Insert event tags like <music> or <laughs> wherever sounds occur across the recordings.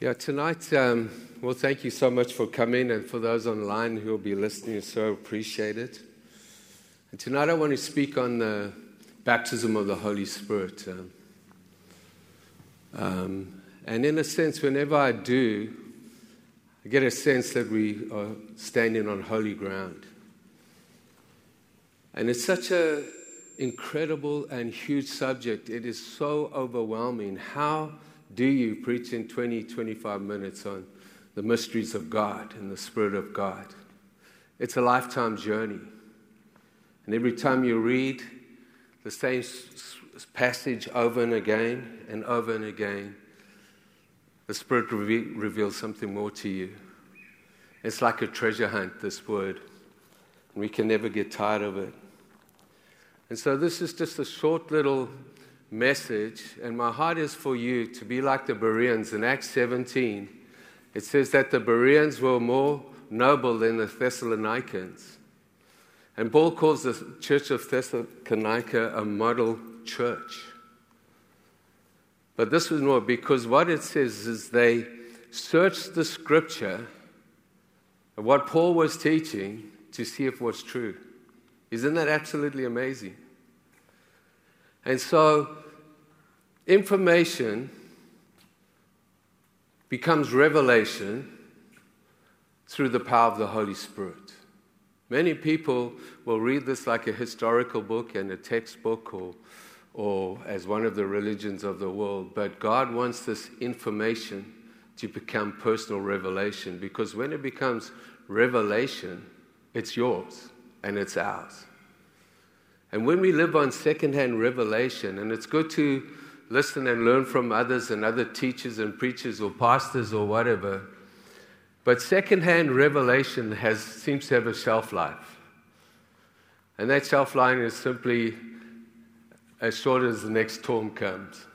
Yeah, tonight, um, well, thank you so much for coming, and for those online who will be listening, so appreciate it. And tonight, I want to speak on the baptism of the Holy Spirit. Um, um, and in a sense, whenever I do, I get a sense that we are standing on holy ground. And it's such an incredible and huge subject. It is so overwhelming. How do you preach in 20, 25 minutes on the mysteries of God and the Spirit of God? It's a lifetime journey. And every time you read the same passage over and again and over and again, the Spirit reveals something more to you. It's like a treasure hunt, this word. And we can never get tired of it. And so, this is just a short little message, and my heart is for you to be like the Bereans. In Acts 17, it says that the Bereans were more noble than the Thessalonians. And Paul calls the church of Thessalonica a model church. But this was more because what it says is they searched the scripture of what Paul was teaching to see if it was true. Isn't that absolutely amazing? And so, information becomes revelation through the power of the Holy Spirit. Many people will read this like a historical book and a textbook or, or as one of the religions of the world, but God wants this information to become personal revelation because when it becomes revelation, it's yours and it's ours. And when we live on secondhand revelation, and it's good to listen and learn from others and other teachers and preachers or pastors or whatever, but secondhand revelation has, seems to have a shelf life. And that shelf life is simply as short as the next storm comes.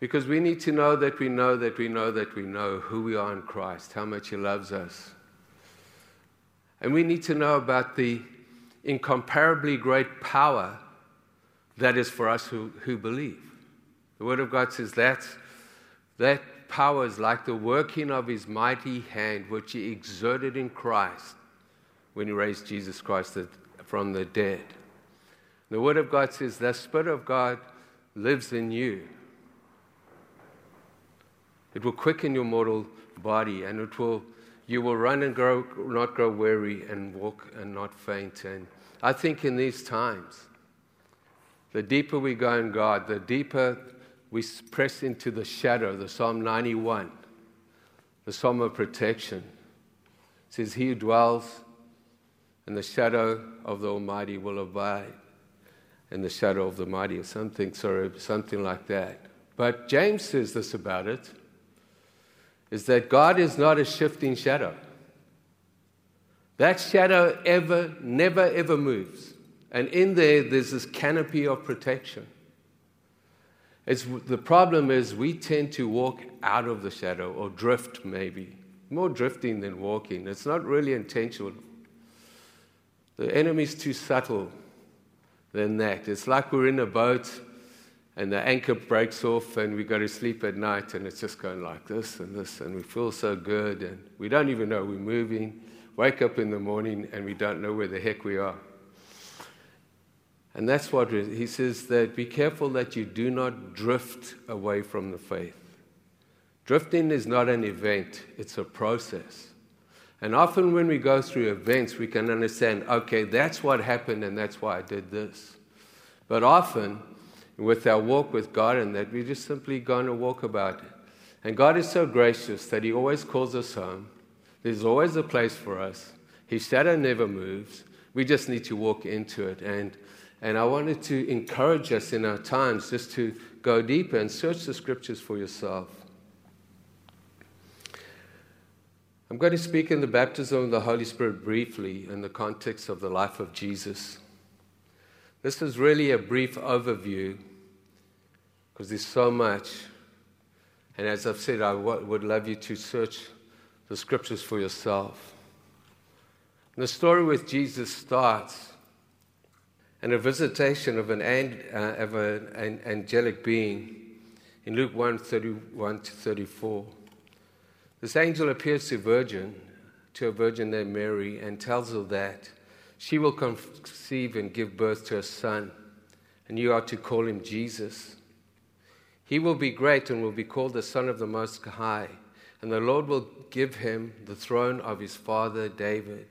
Because we need to know that we know that we know that we know who we are in Christ, how much He loves us. And we need to know about the incomparably great power that is for us who, who believe. The Word of God says that that power is like the working of His mighty hand, which He exerted in Christ when He raised Jesus Christ from the dead. The Word of God says the Spirit of God lives in you. It will quicken your mortal body and it will you will run and grow, not grow weary, and walk and not faint. And I think in these times, the deeper we go in God, the deeper we press into the shadow, the Psalm 91, the Psalm of protection. Says, He who dwells in the shadow of the Almighty will abide in the shadow of the mighty, or something, sorry, something like that. But James says this about it is that God is not a shifting shadow. That shadow ever, never, ever moves. And in there, there's this canopy of protection. It's, the problem is we tend to walk out of the shadow or drift, maybe. More drifting than walking. It's not really intentional. The enemy's too subtle than that. It's like we're in a boat and the anchor breaks off and we go to sleep at night and it's just going like this and this and we feel so good and we don't even know we're moving. Wake up in the morning and we don't know where the heck we are. And that's what he says that be careful that you do not drift away from the faith. Drifting is not an event it's a process. And often when we go through events we can understand okay that's what happened and that's why i did this. But often with our walk with God, and that we're just simply going to walk about. And God is so gracious that He always calls us home. There's always a place for us. His shadow never moves. We just need to walk into it. And, and I wanted to encourage us in our times just to go deeper and search the scriptures for yourself. I'm going to speak in the baptism of the Holy Spirit briefly in the context of the life of Jesus. This is really a brief overview because there's so much. And as I've said, I w- would love you to search the scriptures for yourself. And the story with Jesus starts in a visitation of an, uh, of an angelic being in Luke 1 31 to 34. This angel appears to a virgin, to a virgin named Mary, and tells her that she will conceive and give birth to a son, and you are to call him Jesus. He will be great and will be called the Son of the Most High, and the Lord will give him the throne of his father David.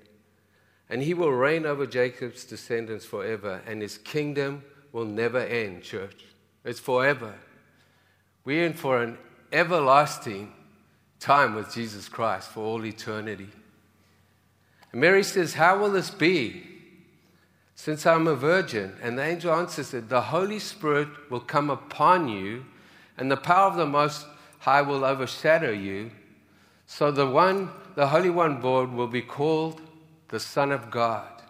And he will reign over Jacob's descendants forever, and his kingdom will never end, church. It's forever. We're in for an everlasting time with Jesus Christ for all eternity. And Mary says, How will this be? Since I'm a virgin. And the angel answers that the Holy Spirit will come upon you, and the power of the Most High will overshadow you. So the one, the Holy One born, will be called the Son of God.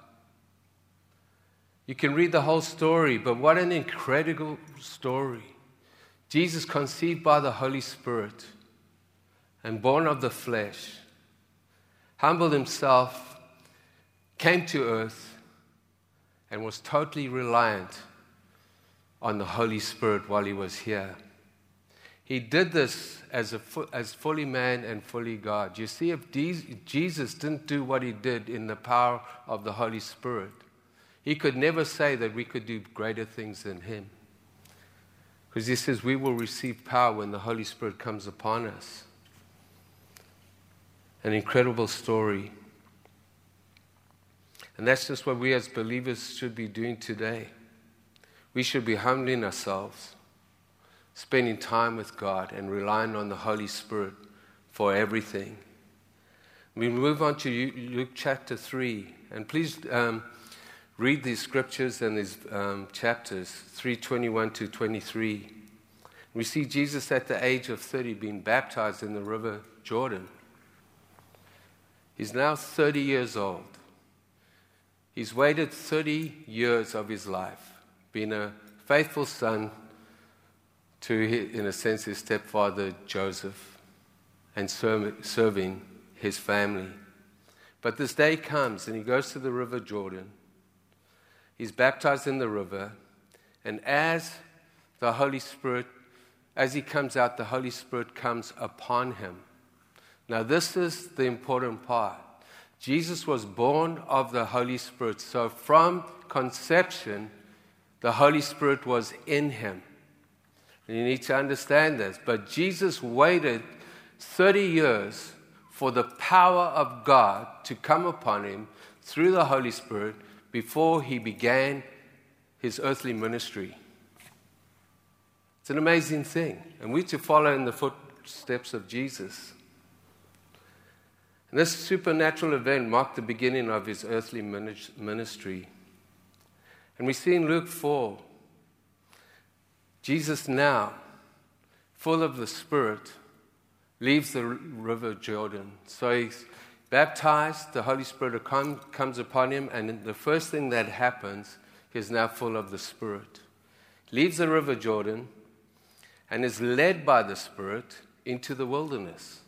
You can read the whole story, but what an incredible story. Jesus conceived by the Holy Spirit and born of the flesh, humbled himself, came to earth, and was totally reliant on the Holy Spirit while he was here. He did this as, a, as fully man and fully God. You see, if Jesus didn't do what he did in the power of the Holy Spirit, he could never say that we could do greater things than him. Because he says we will receive power when the Holy Spirit comes upon us an incredible story. And that's just what we as believers should be doing today. We should be humbling ourselves, spending time with God, and relying on the Holy Spirit for everything. We move on to Luke chapter 3. And please um, read these scriptures and these um, chapters 321 to 23. We see Jesus at the age of 30 being baptized in the river Jordan. He's now 30 years old. He's waited 30 years of his life, being a faithful son to, in a sense, his stepfather Joseph and serving his family. But this day comes and he goes to the river Jordan. He's baptized in the river, and as the Holy Spirit, as he comes out, the Holy Spirit comes upon him. Now, this is the important part. Jesus was born of the Holy Spirit. So, from conception, the Holy Spirit was in him. You need to understand this. But Jesus waited 30 years for the power of God to come upon him through the Holy Spirit before he began his earthly ministry. It's an amazing thing. And we to follow in the footsteps of Jesus. And this supernatural event marked the beginning of his earthly ministry. And we see in Luke 4 Jesus now, full of the Spirit, leaves the river Jordan. So he's baptized, the Holy Spirit comes upon him, and the first thing that happens, he's now full of the Spirit. Leaves the river Jordan and is led by the Spirit into the wilderness.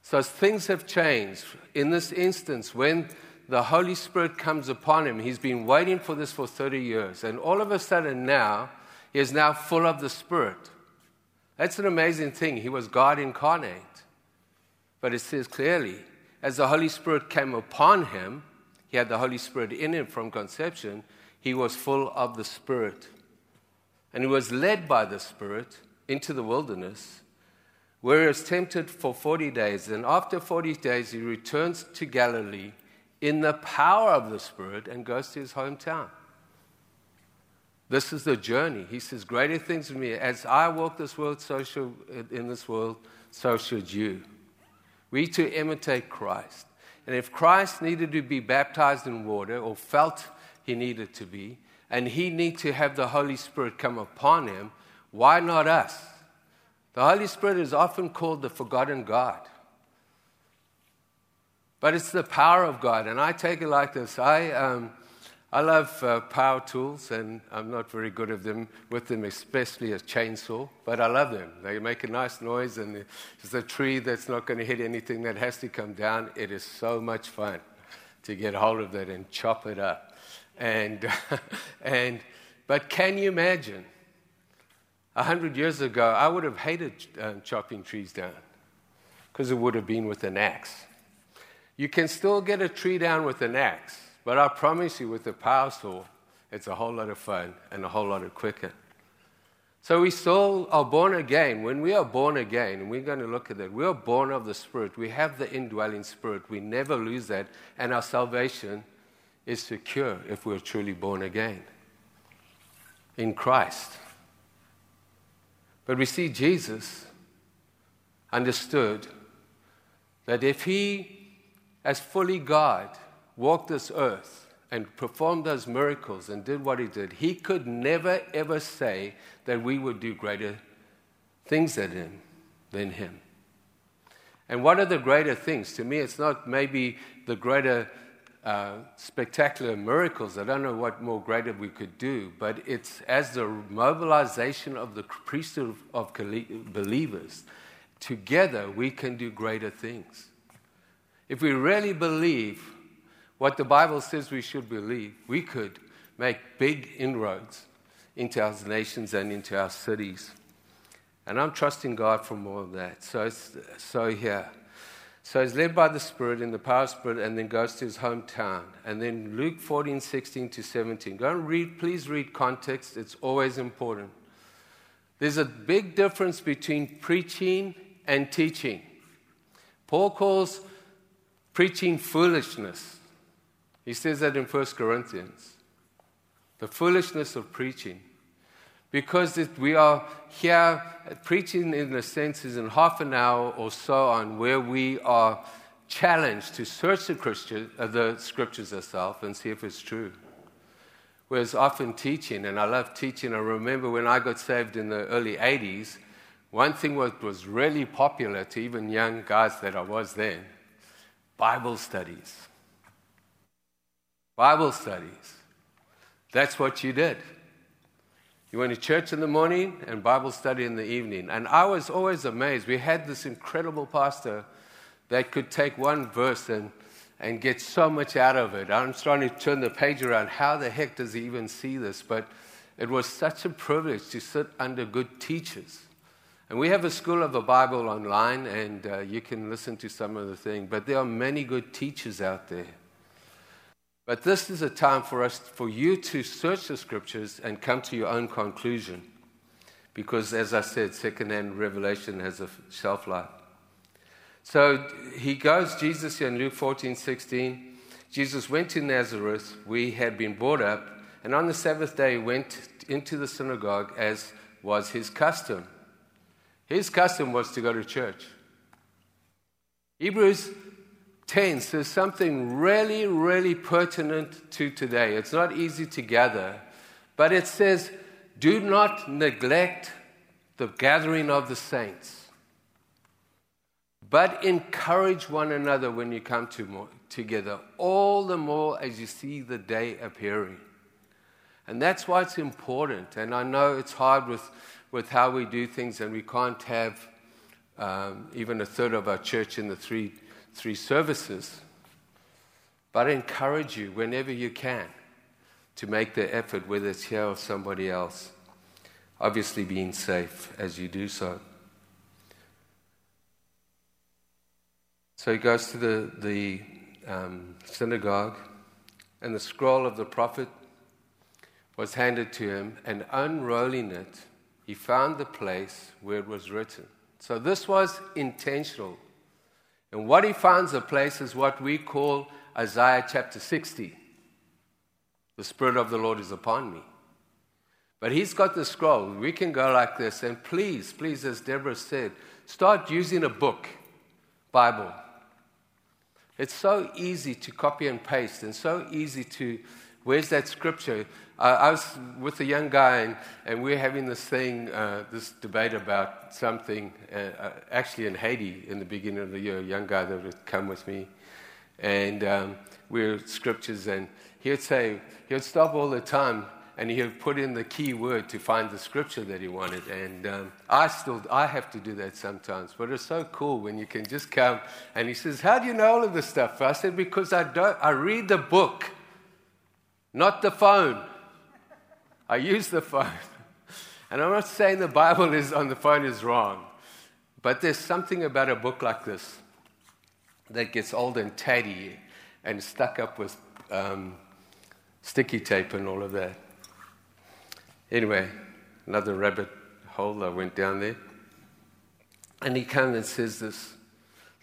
So things have changed. In this instance, when the Holy Spirit comes upon him, he's been waiting for this for 30 years. And all of a sudden now, he is now full of the Spirit. That's an amazing thing. He was God incarnate. But it says clearly, as the Holy Spirit came upon him, he had the Holy Spirit in him from conception, he was full of the Spirit. And he was led by the Spirit into the wilderness where he was tempted for 40 days. And after 40 days, he returns to Galilee in the power of the Spirit and goes to his hometown. This is the journey. He says, Greater things in me. As I walk this world, so shall, in this world, so should you. We to imitate Christ. And if Christ needed to be baptized in water or felt he needed to be, and he needed to have the Holy Spirit come upon him, why not us? The Holy Spirit is often called the forgotten God. But it's the power of God. And I take it like this I, um, I love uh, power tools, and I'm not very good at them, with them, especially a chainsaw, but I love them. They make a nice noise, and it's a tree that's not going to hit anything that has to come down. It is so much fun to get hold of that and chop it up. And, <laughs> and, but can you imagine A hundred years ago, I would have hated uh, chopping trees down because it would have been with an axe. You can still get a tree down with an axe, but I promise you, with the power saw, it's a whole lot of fun and a whole lot of quicker. So we still are born again. When we are born again, and we're going to look at that, we are born of the Spirit. We have the indwelling Spirit. We never lose that. And our salvation is secure if we're truly born again in Christ. But we see Jesus understood that if he, as fully God, walked this earth and performed those miracles and did what he did, he could never ever say that we would do greater things than him. Than him. And what are the greater things? To me, it's not maybe the greater uh, spectacular miracles. I don't know what more greater we could do, but it's as the mobilization of the priesthood of believers. Together, we can do greater things. If we really believe what the Bible says we should believe, we could make big inroads into our nations and into our cities. And I'm trusting God for more of that. So, so here. So he's led by the Spirit in the power of Spirit and then goes to his hometown. And then Luke 14, 16 to 17. Go and read, please read context. It's always important. There's a big difference between preaching and teaching. Paul calls preaching foolishness. He says that in 1 Corinthians. The foolishness of preaching. Because we are here, preaching in a sense is in half an hour or so on, where we are challenged to search the, uh, the scriptures ourselves and see if it's true. Whereas often teaching, and I love teaching, I remember when I got saved in the early 80s, one thing was, was really popular to even young guys that I was then Bible studies. Bible studies. That's what you did. You went to church in the morning and Bible study in the evening. And I was always amazed. We had this incredible pastor that could take one verse and, and get so much out of it. I'm starting to turn the page around. How the heck does he even see this? But it was such a privilege to sit under good teachers. And we have a school of the Bible online, and uh, you can listen to some of the things. But there are many good teachers out there. But this is a time for us, for you to search the scriptures and come to your own conclusion. Because, as I said, second-hand revelation has a shelf life. So he goes, Jesus here in Luke 14, 16. Jesus went to Nazareth, we had been brought up, and on the Sabbath day went into the synagogue as was his custom. His custom was to go to church. Hebrews 10 says something really, really pertinent to today. It's not easy to gather, but it says, Do not neglect the gathering of the saints, but encourage one another when you come to more, together, all the more as you see the day appearing. And that's why it's important. And I know it's hard with with how we do things, and we can't have um, even a third of our church in the three, three services. But I encourage you, whenever you can, to make the effort, whether it's here or somebody else, obviously being safe as you do so. So he goes to the, the um, synagogue, and the scroll of the prophet was handed to him, and unrolling it, he found the place where it was written. So this was intentional. And what he finds a place is what we call Isaiah chapter 60. The Spirit of the Lord is upon me. But he's got the scroll. We can go like this. And please, please, as Deborah said, start using a book, Bible. It's so easy to copy and paste and so easy to, where's that scripture? I was with a young guy, and, and we were having this thing, uh, this debate about something, uh, uh, actually in Haiti in the beginning of the year, a young guy that would come with me. And um, we were scriptures, and he would say, he would stop all the time and he would put in the key word to find the scripture that he wanted. And um, I still, I have to do that sometimes. But it's so cool when you can just come. And he says, "How do you know all of this stuff?" I said, "Because I don't. I read the book, not the phone." I use the phone. <laughs> And I'm not saying the Bible is on the phone is wrong, but there's something about a book like this that gets old and tatty and stuck up with um, sticky tape and all of that. Anyway, another rabbit hole I went down there. And he comes and says this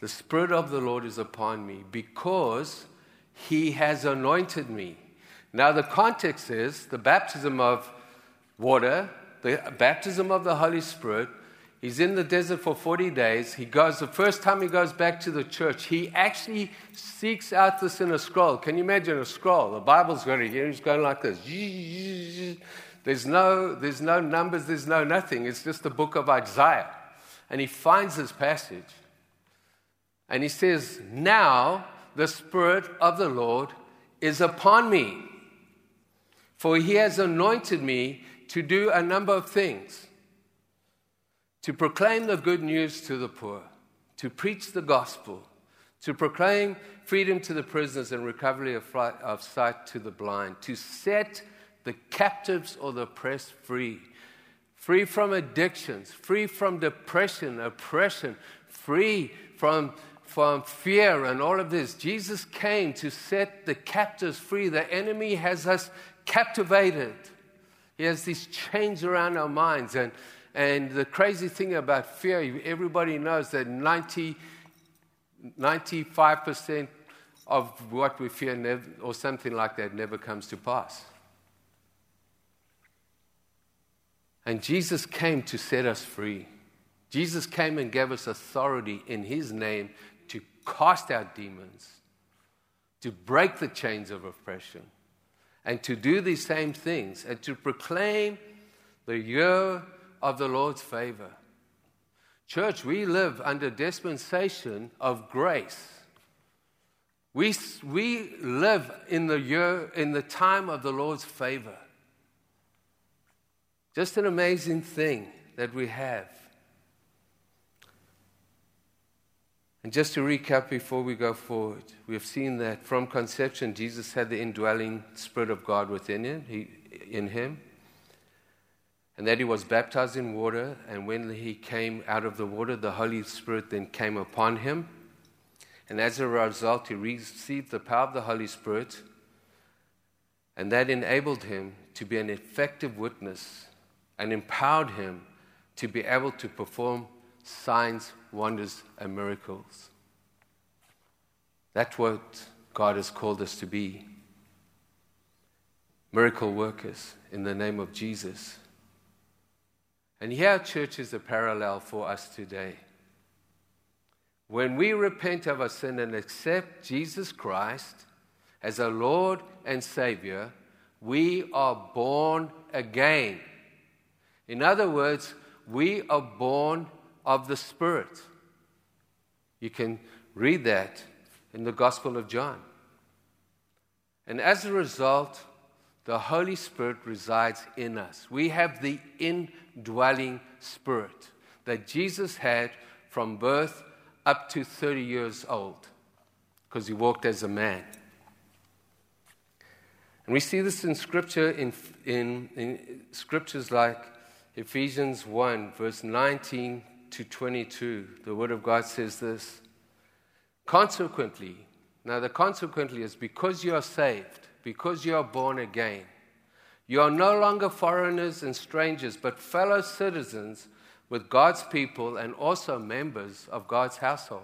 The Spirit of the Lord is upon me because he has anointed me. Now, the context is the baptism of water, the baptism of the Holy Spirit. He's in the desert for 40 days. He goes, the first time he goes back to the church, he actually seeks out this in a scroll. Can you imagine a scroll? The Bible's here. He's going like this. There's no, there's no numbers, there's no nothing. It's just the book of Isaiah. And he finds this passage. And he says, Now the Spirit of the Lord is upon me, for he has anointed me to do a number of things to proclaim the good news to the poor, to preach the gospel, to proclaim freedom to the prisoners and recovery of, of sight to the blind, to set the captives or the oppressed free, free from addictions, free from depression, oppression, free from, from fear and all of this. Jesus came to set the captives free. The enemy has us captivated. He has these chains around our minds. And, and the crazy thing about fear, everybody knows that 90, 95% of what we fear, never, or something like that, never comes to pass. And Jesus came to set us free. Jesus came and gave us authority in His name to cast out demons, to break the chains of oppression, and to do these same things, and to proclaim the year of the Lord's favor. Church, we live under dispensation of grace. We, we live in the year, in the time of the Lord's favor. Just an amazing thing that we have. And just to recap before we go forward, we have seen that from conception, Jesus had the indwelling Spirit of God within him, he, in him, and that he was baptized in water, and when he came out of the water, the Holy Spirit then came upon him. And as a result, he received the power of the Holy Spirit, and that enabled him to be an effective witness and empowered him to be able to perform signs, wonders, and miracles. That's what God has called us to be miracle workers in the name of Jesus. And here, church is a parallel for us today. When we repent of our sin and accept Jesus Christ as our Lord and Savior, we are born again. In other words, we are born of the Spirit. You can read that in the Gospel of John. And as a result, the Holy Spirit resides in us. We have the indwelling Spirit that Jesus had from birth up to 30 years old because he walked as a man. And we see this in Scripture, in, in, in scriptures like Ephesians 1, verse 19 to 22, the Word of God says this Consequently, now the consequently is because you are saved, because you are born again, you are no longer foreigners and strangers, but fellow citizens with God's people and also members of God's household,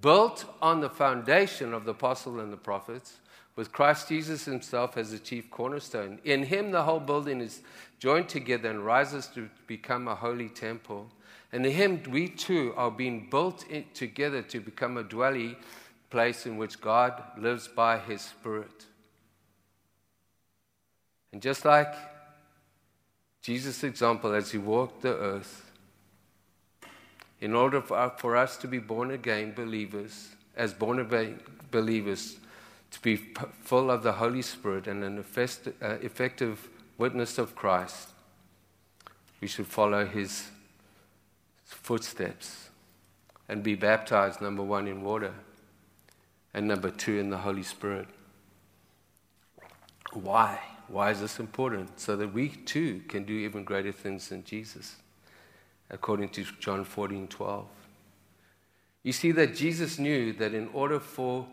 built on the foundation of the apostle and the prophets with Christ Jesus himself as the chief cornerstone. In him, the whole building is joined together and rises to become a holy temple. And in him, we too are being built together to become a dwelling place in which God lives by his Spirit. And just like Jesus' example as he walked the earth, in order for us to be born again believers, as born again believers, to be full of the Holy Spirit and an uh, effective witness of Christ, we should follow his footsteps and be baptized, number one, in water, and number two, in the Holy Spirit. Why? Why is this important? So that we too can do even greater things than Jesus, according to John 14 12. You see that Jesus knew that in order for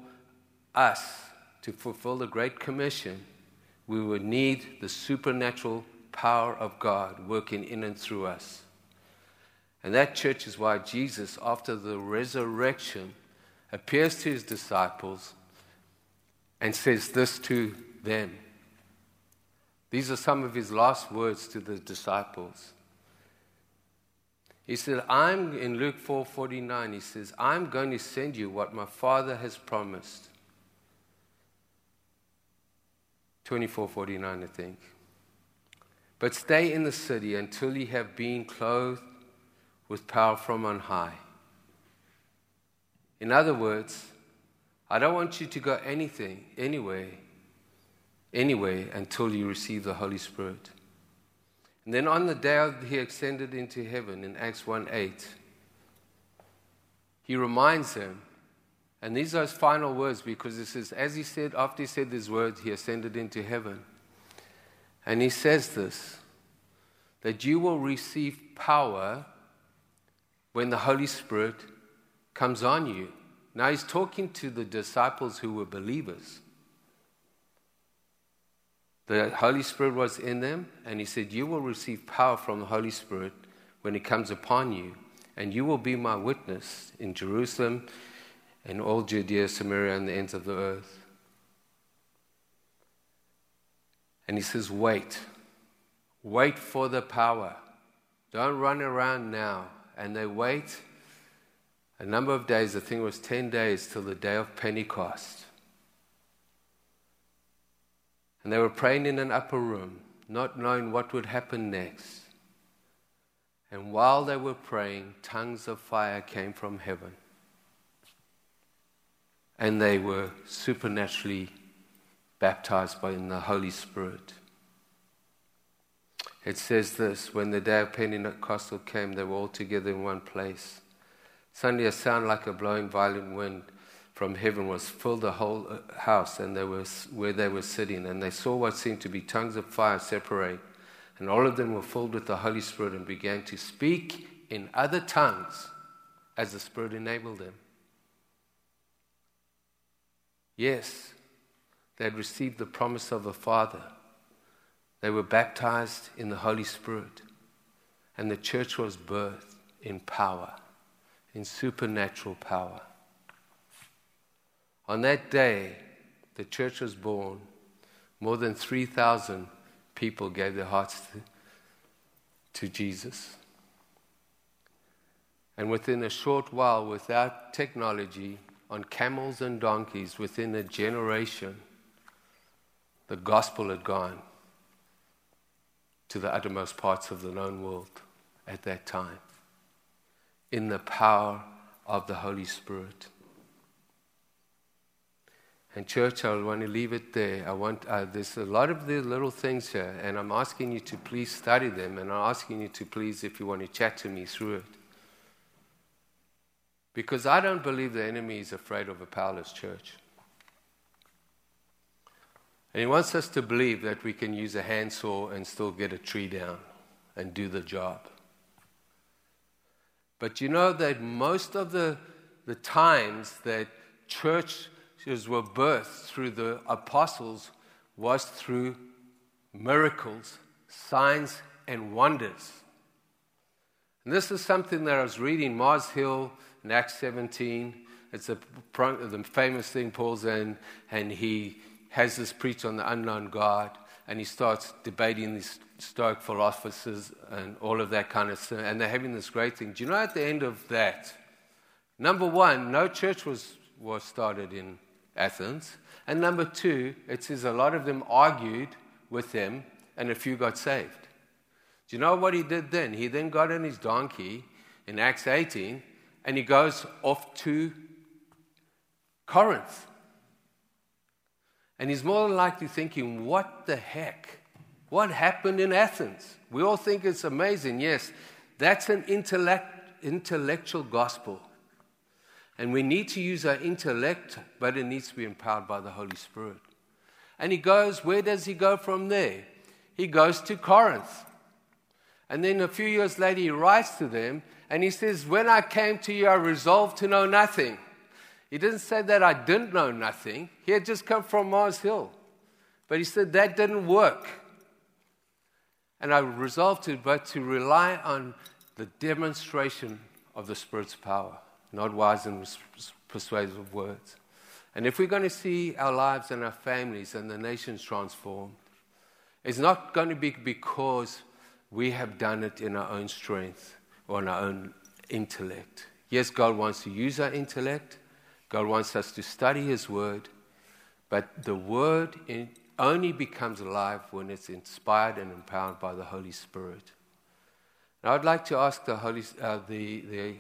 us to fulfill the Great Commission, we would need the supernatural power of God working in and through us. And that church is why Jesus, after the resurrection, appears to his disciples and says this to them. These are some of his last words to the disciples. He said, I'm in Luke 4:49, he says, I'm going to send you what my father has promised. 24:49, I think. But stay in the city until you have been clothed with power from on high. In other words, I don't want you to go anything, anywhere, anywhere until you receive the Holy Spirit. And then on the day he ascended into heaven in Acts 1 8, he reminds them, and these are his final words because it says, as he said, after he said these words, he ascended into heaven. And he says this that you will receive power when the Holy Spirit comes on you. Now he's talking to the disciples who were believers. The Holy Spirit was in them, and he said, You will receive power from the Holy Spirit when it comes upon you, and you will be my witness in Jerusalem and all Judea, Samaria, and the ends of the earth. And he says, Wait. Wait for the power. Don't run around now. And they wait a number of days, I think it was 10 days till the day of Pentecost. And they were praying in an upper room, not knowing what would happen next. And while they were praying, tongues of fire came from heaven. And they were supernaturally baptized by in the Holy Spirit. It says this when the day of Pentecostal came, they were all together in one place. Suddenly, a sound like a blowing violent wind from heaven was filled the whole uh, house and they were, where they were sitting. And they saw what seemed to be tongues of fire separate. And all of them were filled with the Holy Spirit and began to speak in other tongues as the Spirit enabled them. Yes, they had received the promise of the Father. They were baptized in the Holy Spirit. And the church was birthed in power in supernatural power. On that day, the church was born. More than 3,000 people gave their hearts to, to Jesus. And within a short while, without technology, on camels and donkeys, within a generation, the gospel had gone to the uttermost parts of the known world at that time in the power of the Holy Spirit. And, church, I want to leave it there. I want, uh, there's a lot of these little things here, and I'm asking you to please study them, and I'm asking you to please, if you want to chat to me through it. Because I don't believe the enemy is afraid of a powerless church. And he wants us to believe that we can use a handsaw and still get a tree down and do the job. But you know that most of the, the times that churches were birthed through the apostles was through miracles, signs, and wonders. And this is something that I was reading Mars Hill in Acts 17. It's a, the famous thing Paul's in, and he has this preach on the unknown God, and he starts debating these Stoic philosophers and all of that kind of stuff. And they're having this great thing. Do you know at the end of that, number one, no church was, was started in Athens. And number two, it says a lot of them argued with them and a few got saved. Do you know what he did then? He then got on his donkey in Acts 18 and he goes off to Corinth. And he's more than likely thinking, what the heck? What happened in Athens? We all think it's amazing. Yes, that's an intellect, intellectual gospel. And we need to use our intellect, but it needs to be empowered by the Holy Spirit. And he goes, where does he go from there? He goes to Corinth. And then a few years later, he writes to them and he says, When I came to you, I resolved to know nothing. He didn't say that I didn't know nothing. He had just come from Mars Hill. But he said that didn't work. And I resolved to, but to rely on the demonstration of the Spirit's power, not wise and persuasive words. And if we're going to see our lives and our families and the nations transformed, it's not going to be because we have done it in our own strength or in our own intellect. Yes, God wants to use our intellect. God wants us to study His Word. But the Word only becomes alive when it's inspired and empowered by the Holy Spirit. I'd like to ask the, Holy, uh, the, the,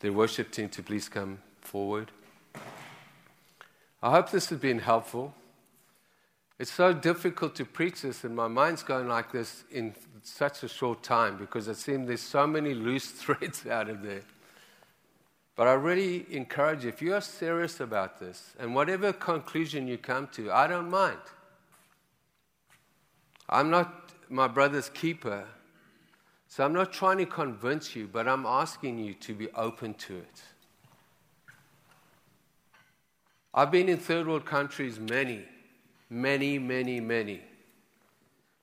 the worship team to please come forward. I hope this has been helpful. It's so difficult to preach this, and my mind's going like this in such a short time because it seems there's so many loose <laughs> threads out of there. But I really encourage you, if you are serious about this, and whatever conclusion you come to, I don't mind. I'm not my brother's keeper, so I'm not trying to convince you, but I'm asking you to be open to it. I've been in third world countries many, many, many, many.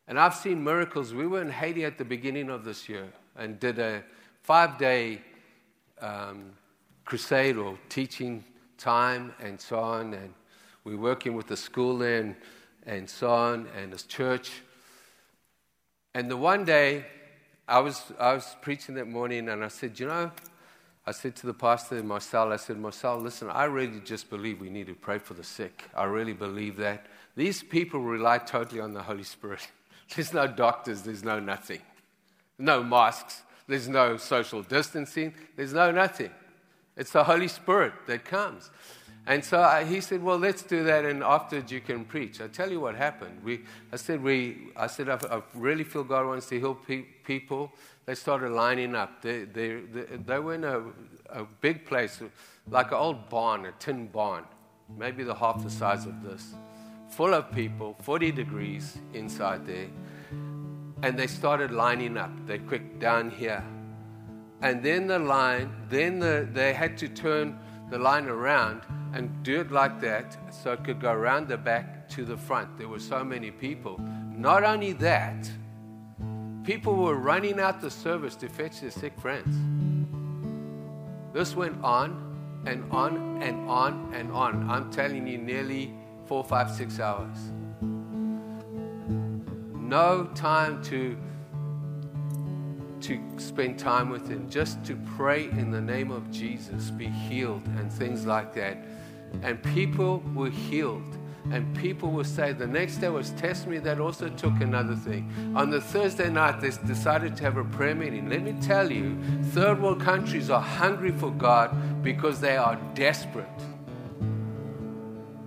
And I've seen miracles. We were in Haiti at the beginning of this year and did a five day um, crusade or teaching time and so on. And we're working with the school there and, and so on and this church. And the one day I was, I was preaching that morning and I said, You know, I said to the pastor, Marcel, I said, Marcel, listen, I really just believe we need to pray for the sick. I really believe that. These people rely totally on the Holy Spirit. <laughs> There's no doctors, there's no nothing. No masks, there's no social distancing, there's no nothing. It's the Holy Spirit that comes. And so I, he said, Well, let's do that, and afterwards you can preach. I tell you what happened. We, I said, we, I, said I, I really feel God wants to heal pe- people they started lining up. They, they, they, they were in a, a big place, like an old barn, a tin barn, maybe the half the size of this, full of people, 40 degrees inside there. And they started lining up. They quick down here. And then the line, then the, they had to turn the line around and do it like that so it could go around the back to the front. There were so many people. Not only that, People were running out the service to fetch their sick friends. This went on and on and on and on. I'm telling you, nearly four, five, six hours. No time to to spend time with him, just to pray in the name of Jesus, be healed, and things like that. And people were healed. And people will say the next day was test me. That also took another thing. On the thursday night they decided to have a prayer meeting. Let me tell you third world countries are hungry for god because they are desperate.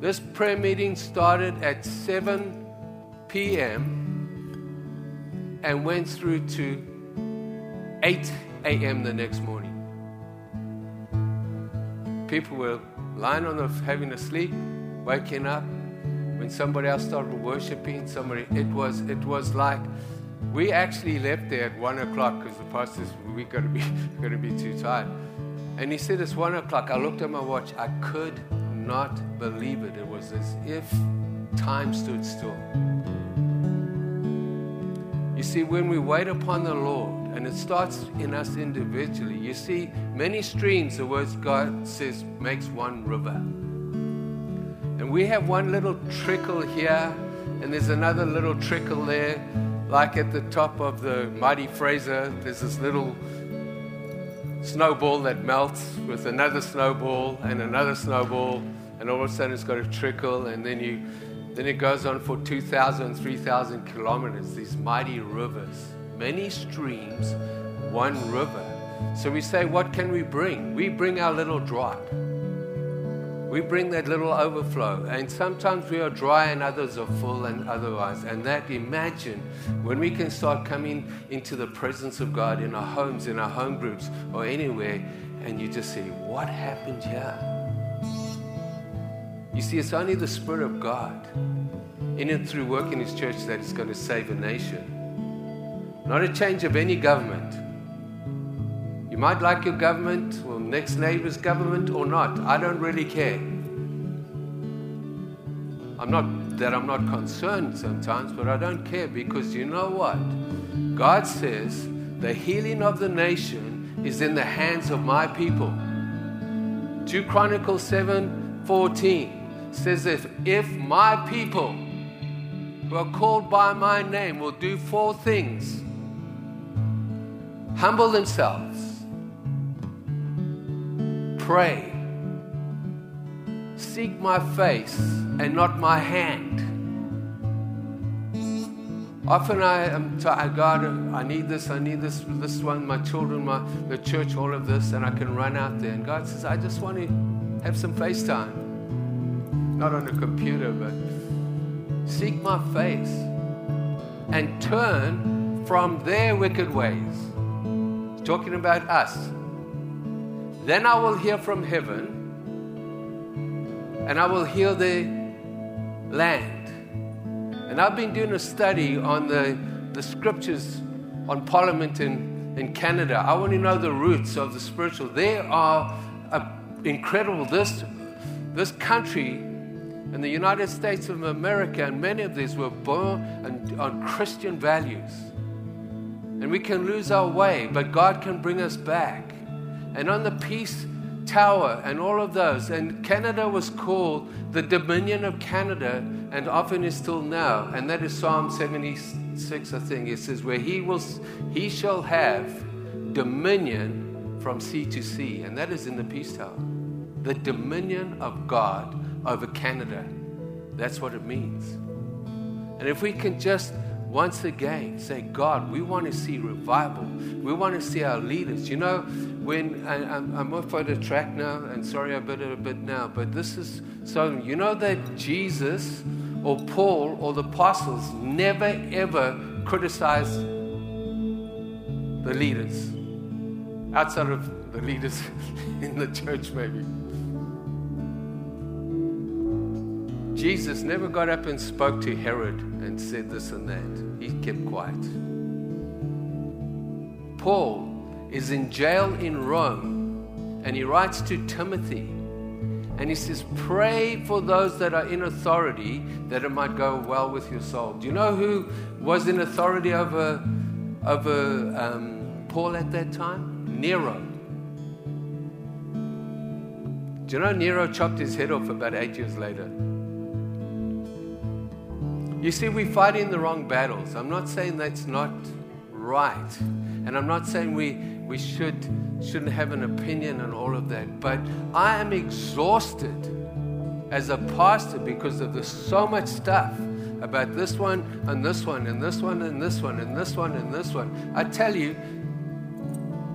This prayer meeting started at 7 p.m and went through to 8 a.m the next morning people were lying on the having a sleep waking up when somebody else started worshiping, somebody, it was, it was like, we actually left there at one o'clock because the pastor said, we're to be, <laughs> to be too tired. And he said, it's one o'clock. I looked at my watch. I could not believe it. It was as if time stood still. You see, when we wait upon the Lord, and it starts in us individually, you see, many streams, the words God says, makes one river. And we have one little trickle here, and there's another little trickle there. Like at the top of the mighty Fraser, there's this little snowball that melts with another snowball and another snowball, and all of a sudden it's got a trickle, and then you then it goes on for 2,000, 3,000 kilometers, these mighty rivers, many streams, one river. So we say, what can we bring? We bring our little drop. We bring that little overflow. And sometimes we are dry and others are full and otherwise. And that, imagine when we can start coming into the presence of God in our homes, in our home groups, or anywhere, and you just say, What happened here? You see, it's only the Spirit of God in and through work in his church that is going to save a nation. Not a change of any government. You might like your government or next neighbor's government or not. I don't really care. I'm not that I'm not concerned sometimes, but I don't care because you know what? God says the healing of the nation is in the hands of my people. 2 Chronicles 7 14 says, If, if my people who are called by my name will do four things humble themselves, pray, seek my face and not my hand. Often I am t- I uh, God, I need this, I need this, this one, my children, my the church, all of this, and I can run out there. And God says, I just want to have some face time. Not on a computer, but seek my face and turn from their wicked ways. Talking about us. Then I will hear from heaven and I will heal the land. And I've been doing a study on the, the scriptures on Parliament in, in Canada. I want to know the roots of the spiritual. They are uh, incredible. This, this country in the United States of America, and many of these were born on Christian values. And we can lose our way, but God can bring us back. And on the peace tower and all of those. And Canada was called the Dominion of Canada and often is still now. And that is Psalm 76, I think. It says, Where he, will, he shall have dominion from sea to sea. And that is in the Peace Tower. The dominion of God over Canada. That's what it means. And if we can just once again say, God, we want to see revival. We want to see our leaders. You know, when I, am I'm off on the track now, and sorry I bit it a bit now, but this is so, you know that Jesus or Paul or the apostles never ever criticized the leaders outside of the leaders <laughs> in the church, maybe. Jesus never got up and spoke to Herod and said this and that. He kept quiet. Paul is in jail in Rome and he writes to Timothy and he says, Pray for those that are in authority that it might go well with your soul. Do you know who was in authority over, over um, Paul at that time? Nero. Do you know Nero chopped his head off about eight years later? You see, we're fighting the wrong battles. I'm not saying that's not right. And I'm not saying we, we should, shouldn't have an opinion on all of that. But I am exhausted as a pastor because of the so much stuff about this one and this one and this one and this one and this one and this one. I tell you,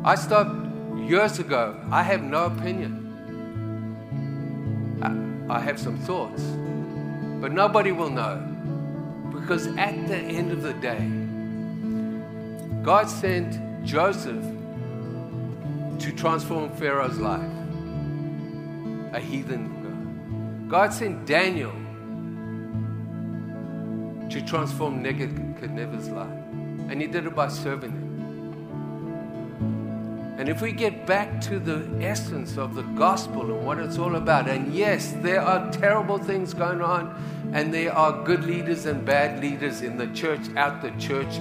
I stopped years ago. I have no opinion. I, I have some thoughts, but nobody will know. Because at the end of the day, God sent Joseph to transform Pharaoh's life, a heathen God. God sent Daniel to transform Nebuchadnezzar's life, and he did it by serving him. And if we get back to the essence of the gospel and what it's all about, and yes, there are terrible things going on, and there are good leaders and bad leaders in the church, out the church,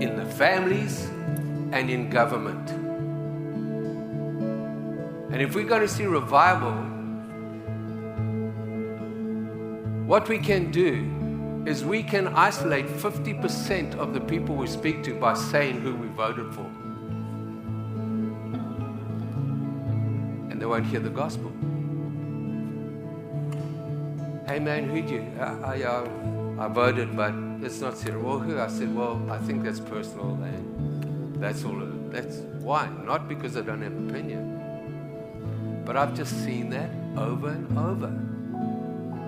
in the families, and in government. And if we're going to see revival, what we can do is we can isolate 50% of the people we speak to by saying who we voted for. They won't hear the gospel. Hey man, who'd you? I, I, uh, I voted, but it's not who? I said, well, I think that's personal, and that's all. That's why. Not because I don't have opinion, but I've just seen that over and over.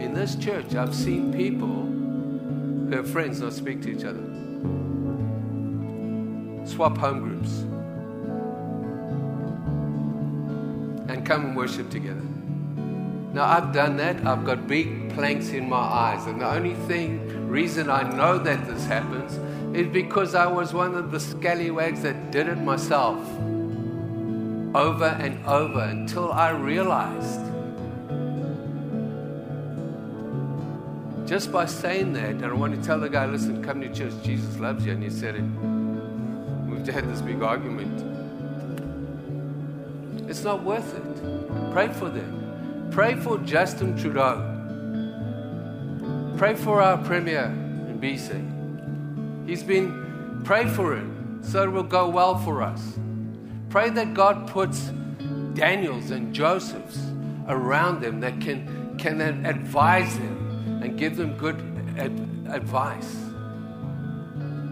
In this church, I've seen people who have friends not speak to each other, swap home groups. Come and worship together. Now, I've done that. I've got big planks in my eyes. And the only thing, reason I know that this happens is because I was one of the scallywags that did it myself over and over until I realized. Just by saying that, and I want to tell the guy, listen, come to church, Jesus loves you. And he said it. We've had this big argument. It's not worth it. Pray for them. Pray for Justin Trudeau. Pray for our Premier in BC. He's been, pray for him so it will go well for us. Pray that God puts Daniels and Josephs around them that can, can advise them and give them good ad- advice.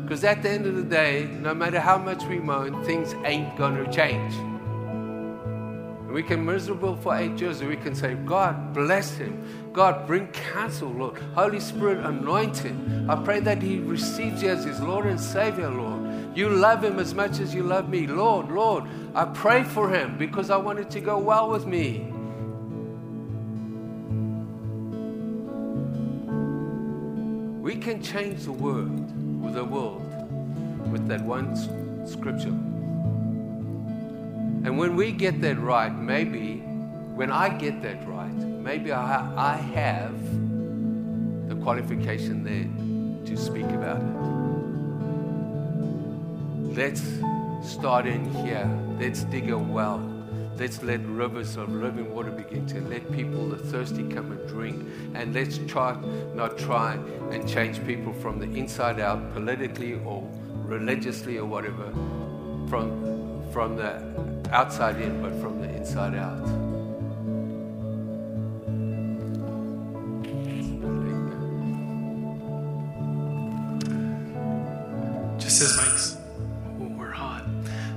Because at the end of the day, no matter how much we moan, things ain't going to change. We can miserable for eight years, and we can say, God, bless him. God, bring counsel, Lord. Holy Spirit, anoint him. I pray that he receives you as his Lord and Savior, Lord. You love him as much as you love me. Lord, Lord, I pray for him because I want it to go well with me. We can change the world with the world with that one scripture. And when we get that right, maybe when I get that right, maybe I, I have the qualification there to speak about it. Let's start in here. Let's dig a well. Let's let rivers of living water begin to let people, the thirsty, come and drink. And let's try, not try and change people from the inside out, politically or religiously or whatever, from, from the outside in, but from the inside out. Just as Mike's, we're hot.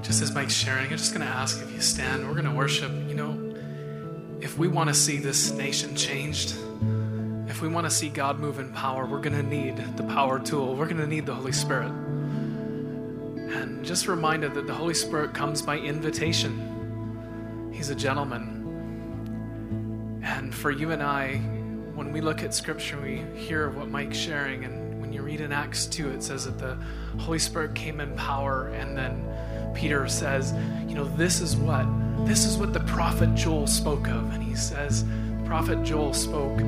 Just as Mike's sharing, I'm just going to ask if you stand. We're going to worship. You know, if we want to see this nation changed, if we want to see God move in power, we're going to need the power tool. We're going to need the Holy Spirit. Just reminded that the Holy Spirit comes by invitation. He's a gentleman. And for you and I, when we look at Scripture, we hear what Mike's sharing. And when you read in Acts 2, it says that the Holy Spirit came in power. And then Peter says, you know, this is what this is what the prophet Joel spoke of. And he says, prophet Joel spoke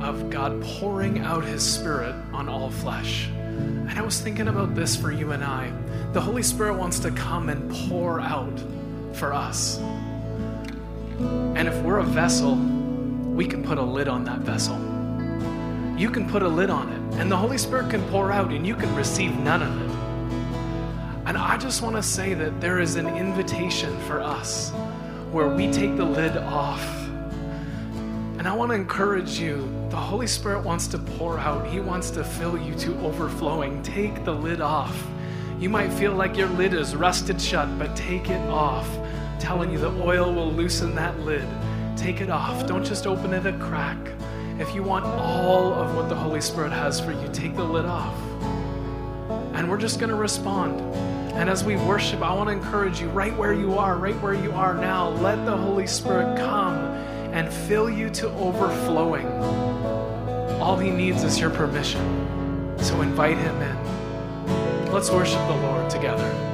of God pouring out his spirit on all flesh. And I was thinking about this for you and I. The Holy Spirit wants to come and pour out for us. And if we're a vessel, we can put a lid on that vessel. You can put a lid on it, and the Holy Spirit can pour out, and you can receive none of it. And I just want to say that there is an invitation for us where we take the lid off. And I want to encourage you the Holy Spirit wants to pour out, He wants to fill you to overflowing. Take the lid off. You might feel like your lid is rusted shut, but take it off. I'm telling you, the oil will loosen that lid. Take it off. Don't just open it a crack. If you want all of what the Holy Spirit has for you, take the lid off. And we're just going to respond. And as we worship, I want to encourage you right where you are, right where you are now, let the Holy Spirit come and fill you to overflowing. All he needs is your permission. So invite him in. Let's worship the Lord together.